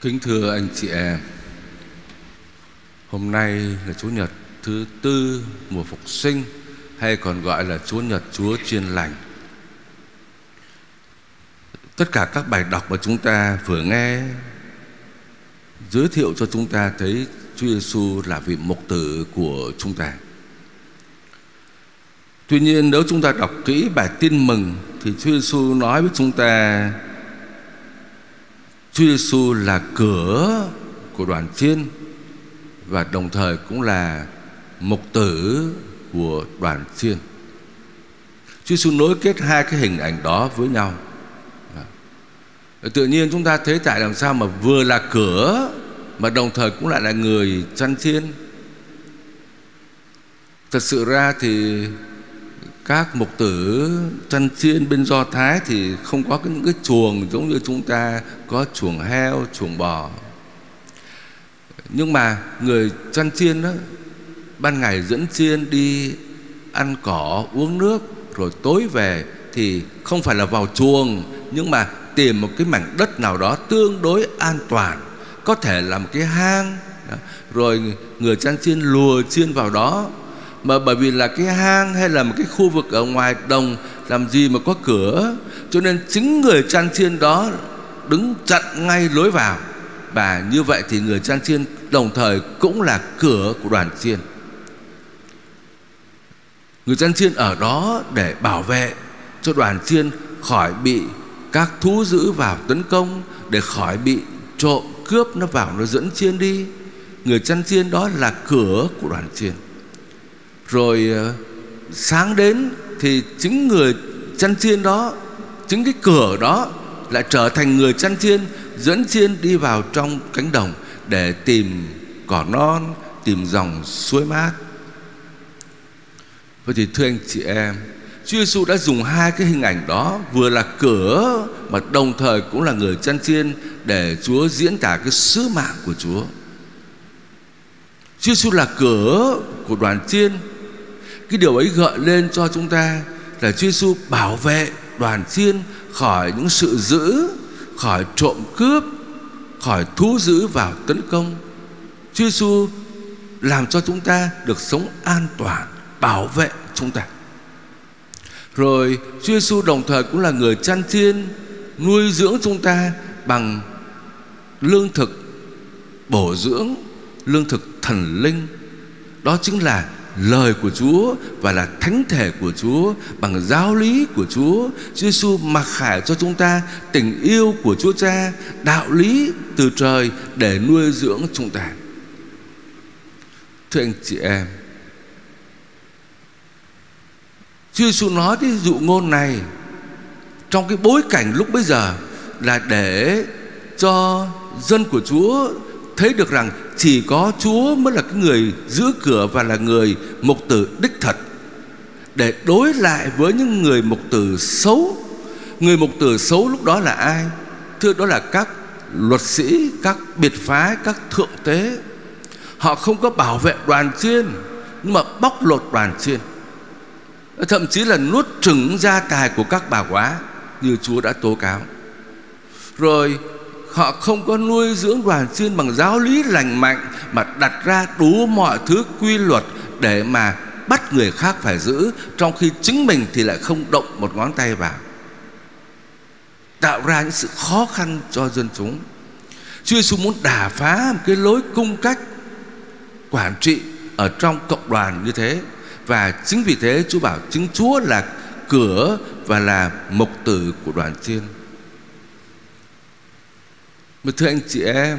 Kính thưa anh chị em, Hôm nay là Chúa Nhật thứ tư mùa phục sinh, Hay còn gọi là Chúa Nhật Chúa Chiên Lành. Tất cả các bài đọc mà chúng ta vừa nghe Giới thiệu cho chúng ta thấy Chúa Giêsu là vị mục tử của chúng ta. Tuy nhiên, nếu chúng ta đọc kỹ bài tin mừng, Thì Chúa Giêsu nói với chúng ta Chúa Giêsu là cửa của đoàn chiên và đồng thời cũng là mục tử của đoàn chiên. Chúa Giêsu nối kết hai cái hình ảnh đó với nhau. Tự nhiên chúng ta thấy tại làm sao mà vừa là cửa mà đồng thời cũng lại là người chăn chiên. Thật sự ra thì các mục tử chăn chiên bên do thái thì không có những cái chuồng giống như chúng ta có chuồng heo, chuồng bò. Nhưng mà người chăn chiên đó, ban ngày dẫn chiên đi ăn cỏ, uống nước, rồi tối về thì không phải là vào chuồng, nhưng mà tìm một cái mảnh đất nào đó tương đối an toàn, có thể là một cái hang. Rồi người chăn chiên lùa chiên vào đó mà bởi vì là cái hang hay là một cái khu vực ở ngoài đồng làm gì mà có cửa, cho nên chính người chăn chiên đó đứng chặn ngay lối vào. Và như vậy thì người chăn chiên đồng thời cũng là cửa của đoàn chiên. Người chăn chiên ở đó để bảo vệ cho đoàn chiên khỏi bị các thú dữ vào tấn công, để khỏi bị trộm cướp nó vào, nó dẫn chiên đi. Người chăn chiên đó là cửa của đoàn chiên rồi ờ, sáng đến thì chính người chăn chiên đó, chính cái cửa đó lại trở thành người chăn chiên, dẫn chiên đi vào trong cánh đồng để tìm cỏ non, tìm dòng suối mát vậy thì thưa anh chị em, Chúa Giêsu đã dùng hai cái hình ảnh đó, vừa là cửa mà đồng thời cũng là người chăn chiên để Chúa diễn tả cái sứ mạng của Chúa. Chúa Giêsu là cửa của đoàn chiên cái điều ấy gợi lên cho chúng ta là Chúa Giêsu bảo vệ đoàn chiên khỏi những sự dữ, khỏi trộm cướp, khỏi thú dữ vào tấn công. Chúa Giêsu làm cho chúng ta được sống an toàn, bảo vệ chúng ta. Rồi Chúa Giêsu đồng thời cũng là người chăn chiên nuôi dưỡng chúng ta bằng lương thực bổ dưỡng, lương thực thần linh. Đó chính là lời của Chúa và là thánh thể của Chúa bằng giáo lý của Chúa. Chúa Giêsu mặc khải cho chúng ta tình yêu của Chúa Cha, đạo lý từ trời để nuôi dưỡng chúng ta. Thưa anh chị em, Chúa Giêsu nói cái dụ ngôn này trong cái bối cảnh lúc bây giờ là để cho dân của Chúa thấy được rằng chỉ có Chúa mới là cái người giữ cửa và là người mục tử đích thật để đối lại với những người mục tử xấu. Người mục tử xấu lúc đó là ai? Thưa đó là các luật sĩ, các biệt phái, các thượng tế. Họ không có bảo vệ đoàn chiên nhưng mà bóc lột đoàn chiên. Thậm chí là nuốt trừng gia tài của các bà quá như Chúa đã tố cáo. Rồi Họ không có nuôi dưỡng đoàn chiên bằng giáo lý lành mạnh, Mà đặt ra đủ mọi thứ quy luật Để mà bắt người khác phải giữ, Trong khi chính mình thì lại không động một ngón tay vào. Tạo ra những sự khó khăn cho dân chúng. Chúa Giêsu muốn đả phá một cái lối cung cách Quản trị ở trong cộng đoàn như thế. Và chính vì thế Chúa bảo chính Chúa là cửa và là mục tử của đoàn chiên mà thưa anh chị em,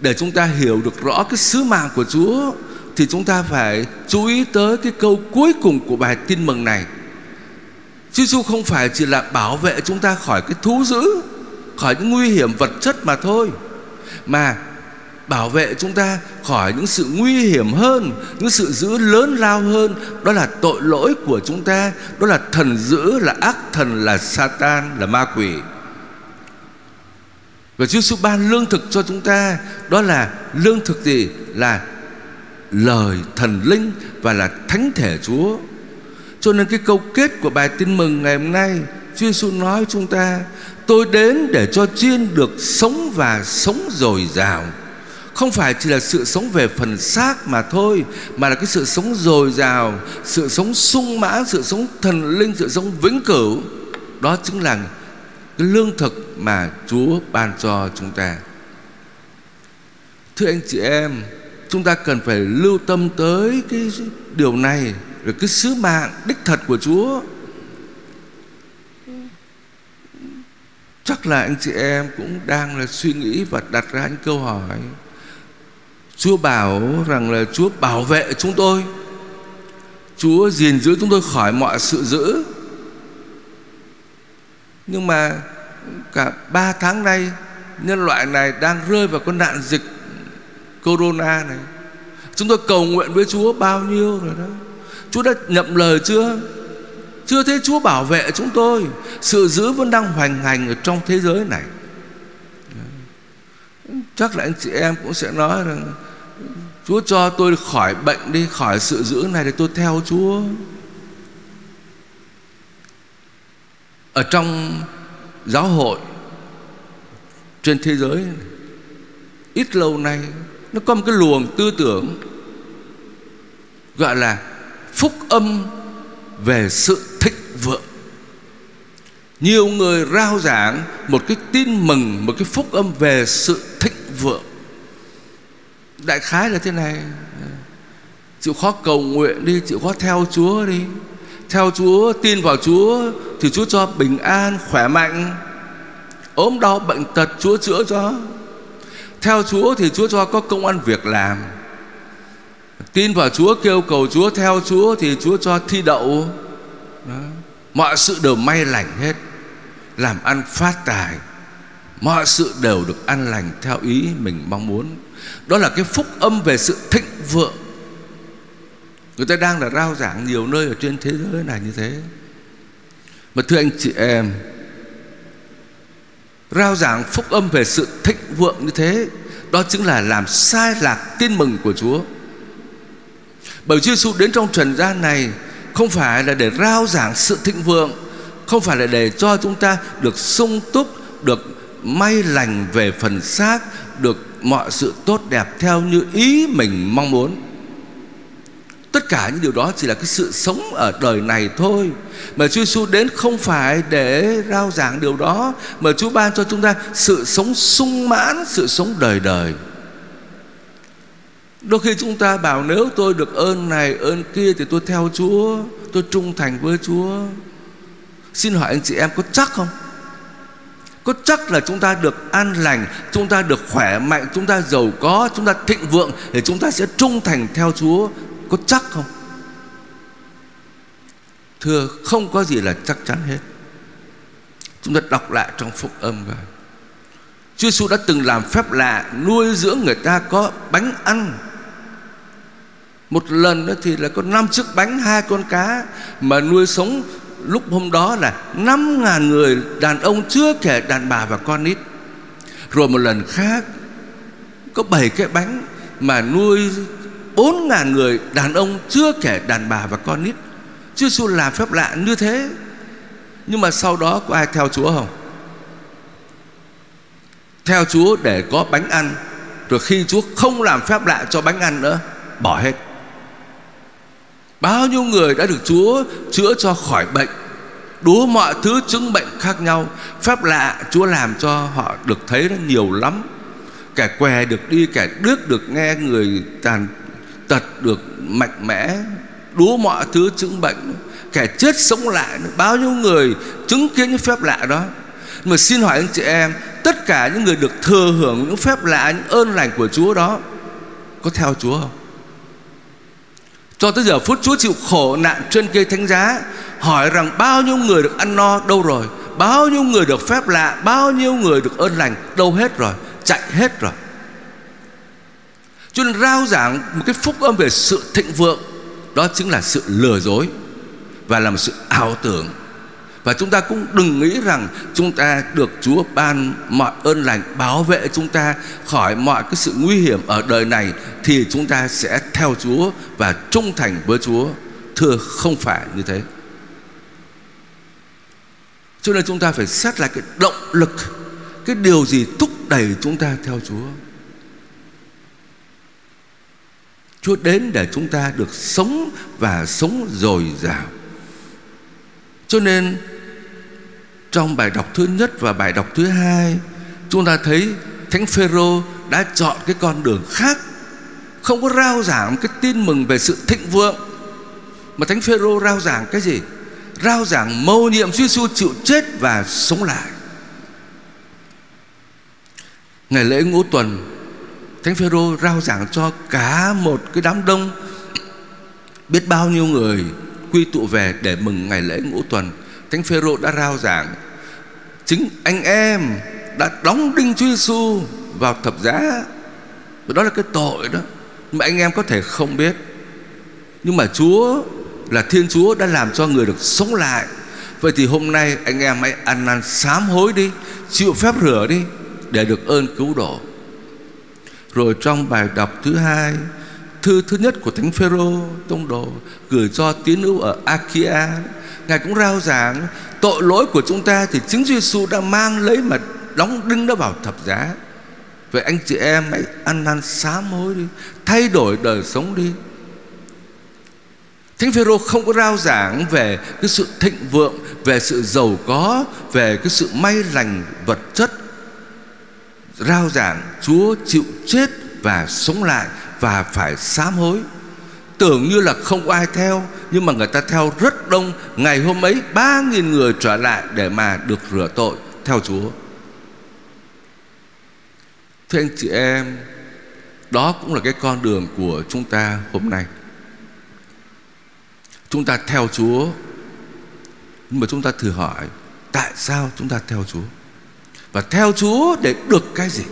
Để chúng ta hiểu được rõ cái sứ mạng của Chúa, Thì chúng ta phải chú ý tới cái câu cuối cùng của bài tin mừng này. Chúa Giêsu không phải chỉ là bảo vệ chúng ta khỏi cái thú dữ, Khỏi những nguy hiểm vật chất mà thôi, Mà bảo vệ chúng ta khỏi những sự nguy hiểm hơn, những sự dữ lớn lao hơn. Đó là tội lỗi của chúng ta, đó là thần dữ, là ác thần, là satan, là ma quỷ và Chúa Giêsu ban lương thực cho chúng ta, Đó là lương thực gì? Là lời thần linh và là thánh thể Chúa. Cho nên cái câu kết của bài tin mừng ngày hôm nay, Chúa Giêsu nói chúng ta, Tôi đến để cho chiên được sống và sống dồi dào. Không phải chỉ là sự sống về phần xác mà thôi, mà là cái sự sống dồi dào, sự sống sung mãn, sự sống thần linh, sự sống vĩnh cửu. Đó chính là cái lương thực mà Chúa ban cho chúng ta. Thưa anh chị em, chúng ta cần phải lưu tâm tới cái điều này, là cái sứ mạng đích thật của Chúa. Chắc là anh chị em cũng đang là suy nghĩ và đặt ra những câu hỏi. Chúa bảo rằng là Chúa bảo vệ chúng tôi. Chúa gìn giữ chúng tôi khỏi mọi sự dữ nhưng mà cả ba tháng nay, Nhân loại này đang rơi vào con nạn dịch Corona này. Chúng tôi cầu nguyện với Chúa bao nhiêu rồi đó. Chúa đã nhậm lời chưa? Chưa thấy Chúa bảo vệ chúng tôi. Sự dữ vẫn đang hoành hành ở trong thế giới này. Chắc là anh chị em cũng sẽ nói rằng, Chúa cho tôi khỏi bệnh đi, Khỏi sự dữ này để tôi theo Chúa. Ở trong giáo hội, Trên thế giới, Ít lâu nay, Nó có một cái luồng tư tưởng, Gọi là Phúc âm về sự thịnh vượng. Nhiều người rao giảng Một cái tin mừng, Một cái phúc âm về sự thịnh vượng. Đại khái là thế này. Chịu khó cầu nguyện đi, chịu khó theo chúa đi theo chúa, tin vào chúa thì chúa cho bình an, khỏe mạnh. Ốm đau bệnh tật, chúa chữa cho. Theo chúa thì chúa cho có công ăn việc làm. Tin vào chúa, kêu cầu chúa theo chúa thì chúa cho thi đậu. Đó. mọi sự đều may lành hết. Làm ăn phát tài. Mọi sự đều được an lành theo ý mình mong muốn. Đó là cái phúc âm về sự thịnh vượng. Người ta đang là rao giảng nhiều nơi ở trên thế giới này như thế. Mà thưa anh chị em, Rao giảng phúc âm về sự thịnh vượng như thế, Đó chính là làm sai lạc tin mừng của Chúa. Bởi Chúa Giêsu đến trong trần gian này Không phải là để rao giảng sự thịnh vượng, Không phải là để cho chúng ta được sung túc, Được may lành về phần xác, Được mọi sự tốt đẹp theo như ý mình mong muốn. Tất cả những điều đó chỉ là cái sự sống ở đời này thôi. Mà Chúa Giêsu đến không phải để rao giảng điều đó Mà Chúa ban cho chúng ta sự sống sung mãn, sự sống đời đời. Đôi khi chúng ta bảo nếu tôi được ơn này, ơn kia Thì tôi theo Chúa, tôi trung thành với Chúa. Xin hỏi anh chị em có chắc không? Có chắc là chúng ta được an lành Chúng ta được khỏe mạnh Chúng ta giàu có Chúng ta thịnh vượng Để chúng ta sẽ trung thành theo Chúa có chắc không? Thưa, không có gì là chắc chắn hết. Chúng ta đọc lại trong phúc âm và Chúa Giêsu đã từng làm phép lạ Nuôi dưỡng người ta có bánh ăn. Một lần đó thì là có năm chiếc bánh, Hai con cá Mà nuôi sống lúc hôm đó là năm ngàn người đàn ông chưa kể đàn bà và con nít. Rồi một lần khác, có bảy cái bánh mà nuôi bốn ngàn người đàn ông chưa kể đàn bà và con nít. Chúa Giêsu làm phép lạ như thế. Nhưng mà sau đó có ai theo Chúa không? Theo Chúa để có bánh ăn, rồi khi Chúa không làm phép lạ cho bánh ăn nữa, bỏ hết. Bao nhiêu người đã được Chúa chữa cho khỏi bệnh, Đủ mọi thứ chứng bệnh khác nhau. Phép lạ Chúa làm cho họ được thấy nó nhiều lắm. Kẻ què được đi, Kẻ đứt được nghe Người tàn tật được mạnh mẽ, đúa mọi thứ chứng bệnh, Kẻ chết sống lại, Bao nhiêu người chứng kiến những phép lạ đó. Mà xin hỏi anh chị em, Tất cả những người được thừa hưởng những phép lạ, Những ơn lành của Chúa đó, Có theo Chúa không? Cho tới giờ phút Chúa chịu khổ nạn trên cây thánh giá, Hỏi rằng bao nhiêu người được ăn no, đâu rồi? Bao nhiêu người được phép lạ, Bao nhiêu người được ơn lành, Đâu hết rồi? Chạy hết rồi. Cho nên rao giảng một cái phúc âm về sự thịnh vượng, Đó chính là sự lừa dối Và là một sự ảo tưởng và chúng ta cũng đừng nghĩ rằng chúng ta được Chúa ban mọi ơn lành, bảo vệ chúng ta khỏi mọi cái sự nguy hiểm ở đời này thì chúng ta sẽ theo Chúa và trung thành với Chúa. Thưa, không phải như thế. Cho nên chúng ta phải xét lại cái động lực, Cái điều gì thúc đẩy chúng ta theo Chúa Chúa đến để chúng ta được sống và sống dồi dào. Cho nên, trong bài đọc thứ nhất và bài đọc thứ hai, Chúng ta thấy Thánh Phêrô đã chọn cái con đường khác. Không có rao giảng cái tin mừng về sự thịnh vượng, Mà Thánh Phêrô rao giảng cái gì? Rao giảng mầu nhiệm Chúa Giêsu chịu chết và sống lại. Ngày lễ ngũ tuần Thánh Phêrô rao giảng cho cả một cái đám đông. Biết bao nhiêu người quy tụ về để mừng ngày lễ ngũ tuần, Thánh Phêrô đã rao giảng. Chính anh em đã đóng đinh Chúa Giêsu vào thập giá. Và đó là cái tội đó, mà anh em có thể không biết. Nhưng mà Chúa là Thiên Chúa đã làm cho người được sống lại. Vậy thì hôm nay anh em hãy ăn năn sám hối đi, Chịu phép rửa đi Để được ơn cứu độ. Rồi trong bài đọc thứ hai Thư thứ nhất của Thánh Phêrô Tông đồ Gửi cho tín hữu ở Akia Ngài cũng rao giảng Tội lỗi của chúng ta thì chính Giêsu đã mang lấy mà đóng đinh nó vào thập giá Vậy anh chị em hãy ăn năn sám hối đi Thay đổi đời sống đi Thánh Phêrô không có rao giảng về cái sự thịnh vượng, về sự giàu có, về cái sự may lành vật chất. Rao giảng, Chúa chịu chết và sống lại và phải sám hối. Tưởng như là không có ai theo, Nhưng mà người ta theo rất đông. Ngày hôm ấy, ba nghìn người trở lại Để mà được rửa tội theo Chúa. Thưa anh chị em, Đó cũng là cái con đường của chúng ta hôm nay. Chúng ta theo Chúa, Nhưng mà chúng ta thử hỏi, Tại sao chúng ta theo Chúa? Và theo Chúa để được cái gì?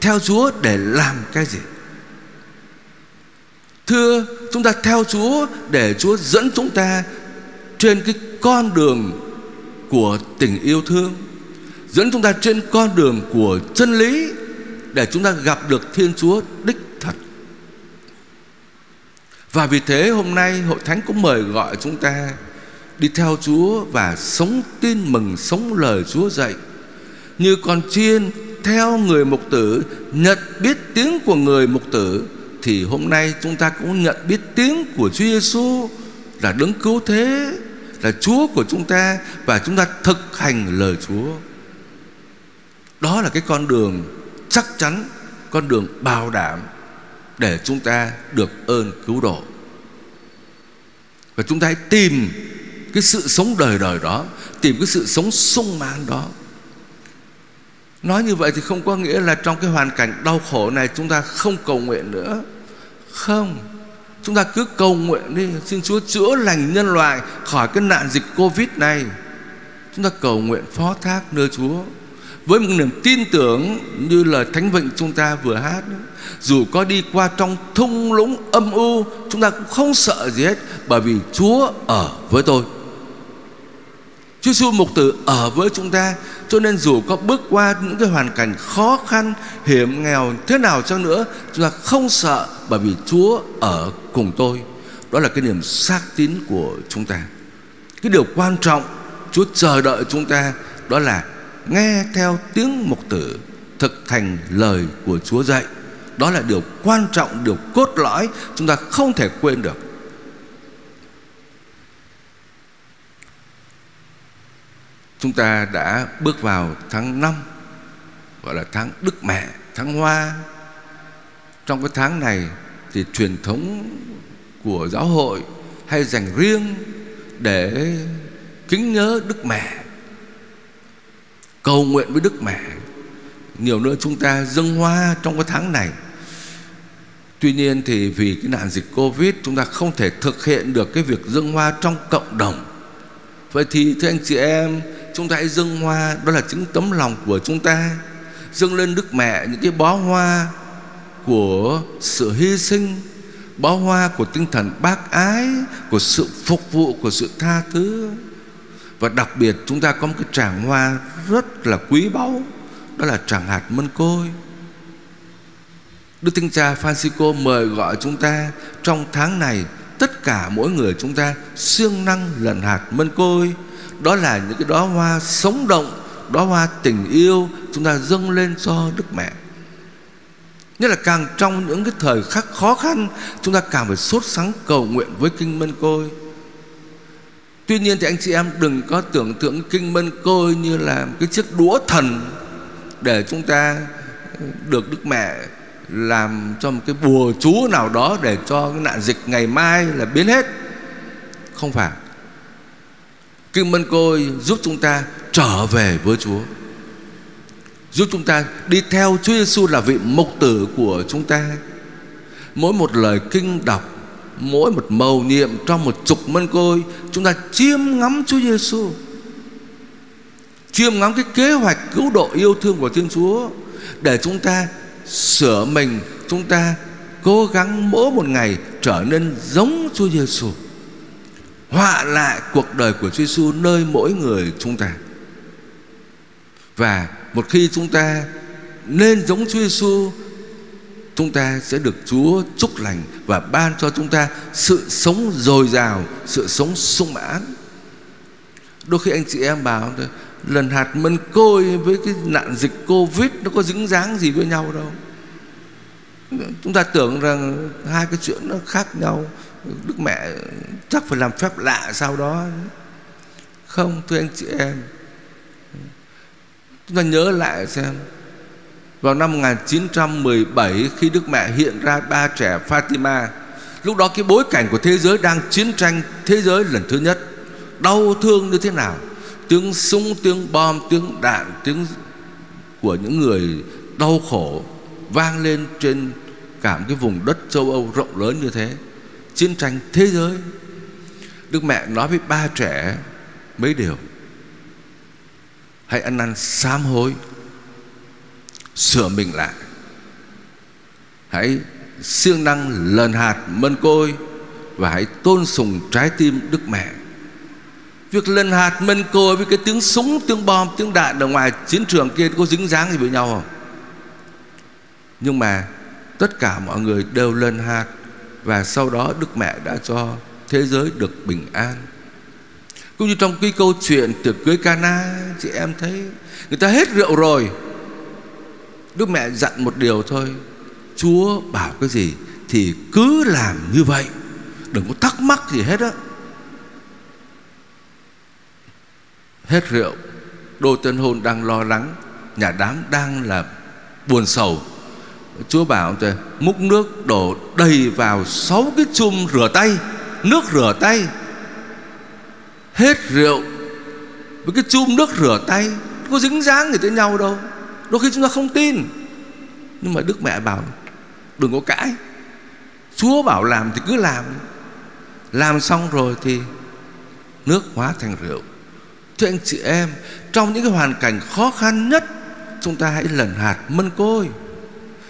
Theo Chúa để làm cái gì? Thưa, chúng ta theo Chúa Để Chúa dẫn chúng ta Trên cái con đường Của tình yêu thương, Dẫn chúng ta trên con đường của chân lý Để chúng ta gặp được Thiên Chúa đích thật. Và vì thế hôm nay Hội Thánh cũng mời gọi chúng ta Đi theo Chúa và sống tin mừng, Sống lời Chúa dạy như con chiên theo người mục tử Nhận biết tiếng của người mục tử thì hôm nay chúng ta cũng nhận biết tiếng của Chúa Giêsu là đấng cứu thế, là Chúa của chúng ta và chúng ta thực hành lời Chúa. Đó là cái con đường chắc chắn, con đường bảo đảm để chúng ta được ơn cứu độ. Và chúng ta hãy tìm cái sự sống đời đời đó, tìm cái sự sống sung mãn đó. Nói như vậy thì không có nghĩa là trong cái hoàn cảnh đau khổ này chúng ta không cầu nguyện nữa. Không. Chúng ta cứ cầu nguyện đi. Xin Chúa chữa lành nhân loại Khỏi cái nạn dịch Covid này. Chúng ta cầu nguyện phó thác nơi Chúa. Với một niềm tin tưởng Như lời Thánh Vịnh chúng ta vừa hát, Dù có đi qua trong thung lũng âm u, Chúng ta cũng không sợ gì hết, Bởi vì Chúa ở với tôi. Chúa xu mục tử ở với chúng ta cho nên dù có bước qua những cái hoàn cảnh khó khăn, hiểm nghèo thế nào chăng nữa, chúng ta không sợ bởi vì Chúa ở cùng tôi. Đó là cái niềm xác tín của chúng ta. Cái điều quan trọng, Chúa chờ đợi chúng ta, đó là nghe theo tiếng mục tử, thực thành lời của Chúa dạy. Đó là điều quan trọng, điều cốt lõi, chúng ta không thể quên được. Chúng ta đã bước vào tháng 5 Gọi là tháng Đức Mẹ, Tháng Hoa. Trong cái tháng này Thì truyền thống của giáo hội Hay dành riêng Để kính nhớ Đức Mẹ, Cầu nguyện với Đức Mẹ. Nhiều nữa chúng ta dâng hoa trong cái tháng này. Tuy nhiên thì vì cái nạn dịch Covid, Chúng ta không thể thực hiện được cái việc dâng hoa trong cộng đồng. Vậy thì thưa anh chị em chúng ta hãy dâng hoa. Đó là chứng tấm lòng của chúng ta. Dâng lên đức mẹ những cái bó hoa của sự hy sinh, bó hoa của tinh thần bác ái, của sự phục vụ, của sự tha thứ. Và đặc biệt chúng ta có một cái tràng hoa rất là quý báu, đó là tràng hạt mân côi. Đức Thánh Cha Francisco mời gọi chúng ta trong tháng này, tất cả mỗi người chúng ta siêng năng lần hạt mân côi đó là những cái đóa hoa sống động, đóa hoa tình yêu chúng ta dâng lên cho Đức Mẹ. Nhất là càng trong những cái thời khắc khó khăn, Chúng ta càng phải sốt sắng cầu nguyện với Kinh Mân Côi. Tuy nhiên thì anh chị em đừng có tưởng tượng Kinh Mân Côi như là cái chiếc đũa thần Để chúng ta được Đức Mẹ làm cho một cái bùa chú nào đó Để cho cái nạn dịch ngày mai là biến hết. Không phải. Kinh Mân Côi giúp chúng ta trở về với Chúa giúp chúng ta đi theo Chúa Giêsu là vị mục tử của chúng ta. Mỗi một lời kinh đọc, mỗi một mầu nhiệm trong một chục mân côi, chúng ta chiêm ngắm Chúa Giêsu. Chiêm ngắm cái kế hoạch cứu độ yêu thương của Thiên Chúa để chúng ta sửa mình, chúng ta cố gắng mỗi một ngày trở nên giống Chúa Giêsu. Họa lại cuộc đời của Chúa Giêsu nơi mỗi người chúng ta. Và một khi chúng ta nên giống Chúa Giêsu chúng ta sẽ được Chúa chúc lành và ban cho chúng ta sự sống dồi dào, sự sống sung mãn. Đôi khi anh chị em bảo lần hạt mân côi với cái nạn dịch Covid nó có dính dáng gì với nhau đâu. Chúng ta tưởng rằng hai cái chuyện nó khác nhau. Đức mẹ chắc phải làm phép lạ sau đó. Không thưa anh chị em. Chúng ta nhớ lại xem. Vào năm 1917 Khi Đức Mẹ hiện ra ba trẻ Fatima Lúc đó cái bối cảnh của thế giới Đang chiến tranh thế giới lần thứ nhất. Đau thương như thế nào? Tiếng súng, tiếng bom, tiếng đạn Tiếng của những người đau khổ Vang lên trên cả một cái vùng đất châu Âu rộng lớn như thế. Chiến tranh thế giới. Đức mẹ nói với ba trẻ mấy điều. Hãy ăn năn sám hối Sửa mình lại. Hãy siêng năng lần hạt mân côi Và hãy tôn sùng trái tim Đức Mẹ. Việc lần hạt mân côi với cái tiếng súng, tiếng bom, tiếng đạn Ở ngoài chiến trường kia có dính dáng gì với nhau không? Nhưng mà tất cả mọi người đều lần hạt và sau đó Đức Mẹ đã cho thế giới được bình an. Cũng như trong cái câu chuyện tiệc cưới Cana, Chị em thấy Người ta hết rượu rồi. Đức mẹ dặn một điều thôi, Chúa bảo cái gì Thì cứ làm như vậy, Đừng có thắc mắc gì hết á. Hết rượu Đôi tân hôn đang lo lắng, Nhà đám đang là buồn sầu. Chúa bảo rồi Múc nước đổ đầy vào sáu cái chum rửa tay, Nước rửa tay, hết rượu. Với cái chum nước rửa tay có dính dáng gì tới nhau đâu. Đôi khi chúng ta không tin. Nhưng mà đức mẹ bảo, đừng có cãi. Chúa bảo làm thì cứ làm. Làm xong rồi thì nước hóa thành rượu. Thưa anh chị em, trong những cái hoàn cảnh khó khăn nhất, chúng ta hãy lần hạt mân côi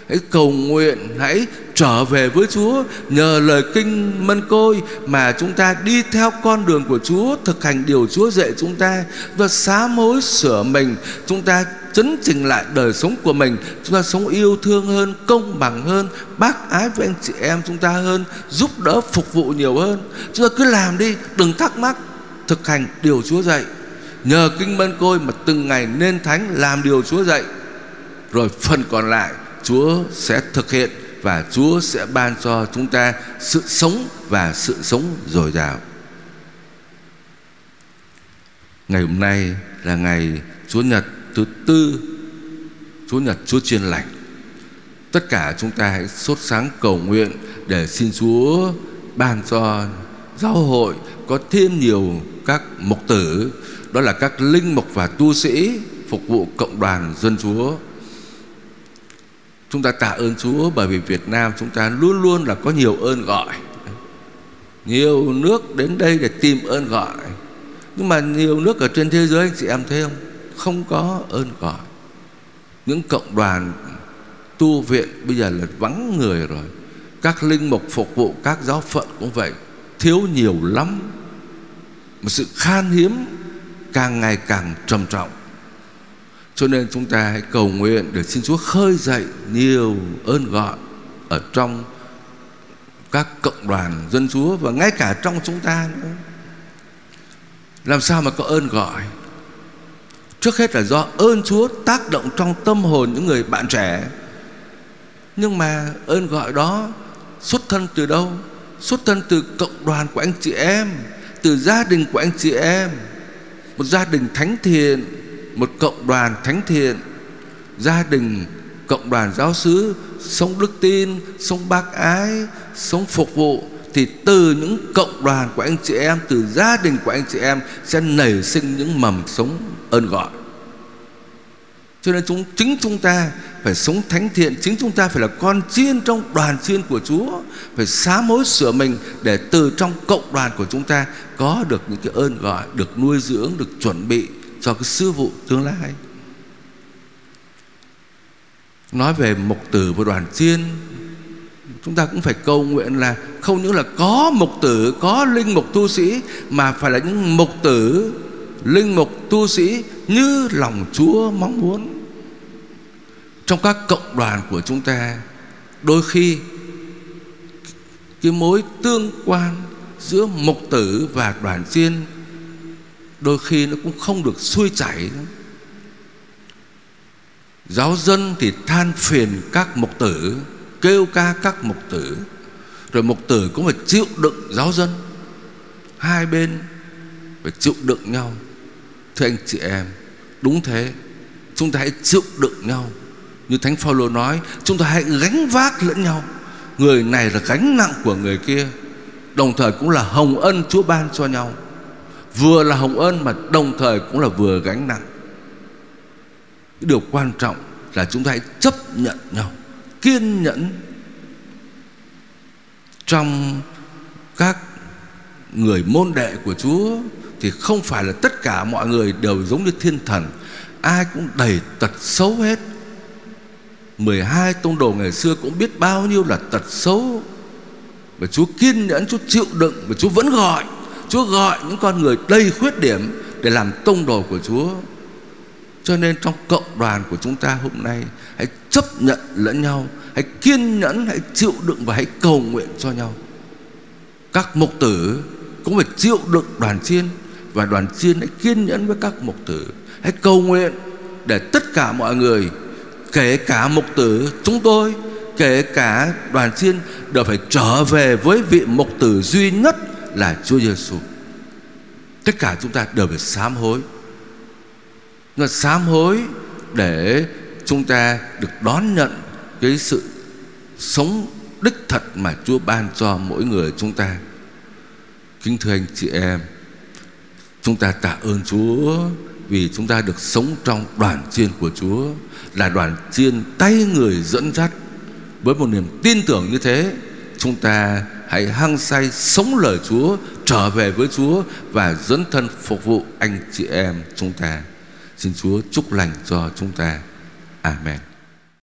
hãy cầu nguyện, hãy trở về với Chúa nhờ lời kinh mân côi mà chúng ta đi theo con đường của Chúa, thực hành điều Chúa dạy chúng ta và xá mối sửa mình. Chúng ta chấn chỉnh lại đời sống của mình. Chúng ta sống yêu thương hơn, công bằng hơn, bác ái với anh chị em chúng ta hơn, giúp đỡ, phục vụ nhiều hơn. Chúng ta cứ làm đi, đừng thắc mắc, thực hành điều Chúa dạy. Nhờ kinh mân côi mà từng ngày nên thánh làm điều Chúa dạy. Rồi phần còn lại Chúa sẽ thực hiện và Chúa sẽ ban cho chúng ta sự sống và sự sống dồi dào. Ngày hôm nay là ngày Chúa Nhật thứ tư, Chúa Nhật Chúa Chiên lành. Tất cả chúng ta hãy sốt sáng cầu nguyện để xin Chúa ban cho giáo hội có thêm nhiều các mục tử, đó là các linh mục và tu sĩ phục vụ cộng đoàn dân Chúa Chúng ta tạ ơn Chúa bởi vì Việt Nam chúng ta luôn luôn là có nhiều ơn gọi. Nhiều nước đến đây để tìm ơn gọi. Nhưng mà nhiều nước ở trên thế giới, anh chị em thấy không? Không có ơn gọi. Những cộng đoàn tu viện bây giờ là vắng người rồi. Các linh mục phục vụ các giáo phận cũng vậy. Thiếu nhiều lắm. Một sự khan hiếm càng ngày càng trầm trọng cho nên chúng ta hãy cầu nguyện để xin Chúa khơi dậy nhiều ơn gọi ở trong các cộng đoàn dân Chúa và ngay cả trong chúng ta nữa. Làm sao mà có ơn gọi Trước hết là do ơn Chúa tác động trong tâm hồn những người bạn trẻ Nhưng mà ơn gọi đó xuất thân từ đâu? Xuất thân từ cộng đoàn của anh chị em, Từ gia đình của anh chị em, Một gia đình thánh thiện một cộng đoàn thánh thiện Gia đình cộng đoàn giáo xứ Sống đức tin, sống bác ái Sống phục vụ thì từ những cộng đoàn của anh chị em từ gia đình của anh chị em sẽ nảy sinh những mầm sống ơn gọi. Cho nên chúng chính chúng ta phải sống thánh thiện chính chúng ta phải là con chiên trong đoàn chiên của Chúa phải xá mối sửa mình để từ trong cộng đoàn của chúng ta có được những cái ơn gọi được nuôi dưỡng được chuẩn bị cho cái sứ vụ tương lai. Nói về mục tử và đoàn chiên chúng ta cũng phải cầu nguyện là không những là có mục tử, có linh mục tu sĩ, mà phải là những mục tử, linh mục tu sĩ như lòng chúa mong muốn. Trong các cộng đoàn của chúng ta, đôi khi cái mối tương quan giữa mục tử và đoàn chiên đôi khi nó cũng không được xuôi chảy. Giáo dân thì than phiền các mục tử, kêu ca các mục tử, rồi mục tử cũng phải chịu đựng giáo dân. Hai bên phải chịu đựng nhau. Thưa anh chị em, đúng thế. Chúng ta hãy chịu đựng nhau. Như thánh phaolô nói, chúng ta hãy gánh vác lẫn nhau. Người này là gánh nặng của người kia, đồng thời cũng là hồng ân chúa ban cho nhau vừa là hồng ân mà đồng thời cũng là vừa gánh nặng. Cái điều quan trọng là chúng ta hãy chấp nhận nhau kiên nhẫn trong các người môn đệ của Chúa thì không phải là tất cả mọi người đều giống như thiên thần. Ai cũng đầy tật xấu hết. 12 tông đồ ngày xưa cũng biết bao nhiêu là tật xấu. Và Chúa kiên nhẫn, Chúa chịu đựng Và Chúa vẫn gọi. Chúa gọi những con người đầy khuyết điểm Để làm tông đồ của Chúa. Cho nên trong cộng đoàn của chúng ta hôm nay Hãy chấp nhận lẫn nhau Hãy kiên nhẫn, hãy chịu đựng Và hãy cầu nguyện cho nhau. Các mục tử cũng phải chịu đựng đoàn chiên Và đoàn chiên hãy kiên nhẫn với các mục tử. Hãy cầu nguyện để tất cả mọi người kể cả mục tử chúng tôi kể cả đoàn chiên đều phải trở về với vị mục tử duy nhất là Chúa Giêsu. Tất cả chúng ta đều phải sám hối. Nó sám hối để chúng ta được đón nhận cái sự sống đích thật mà Chúa ban cho mỗi người chúng ta. Kính thưa anh chị em, chúng ta tạ ơn Chúa vì chúng ta được sống trong đoàn chiên của Chúa là đoàn chiên tay người dẫn dắt với một niềm tin tưởng như thế chúng ta hãy hăng say sống lời Chúa, trở về với Chúa và dẫn thân phục vụ anh chị em chúng ta. Xin Chúa chúc lành cho chúng ta. Amen.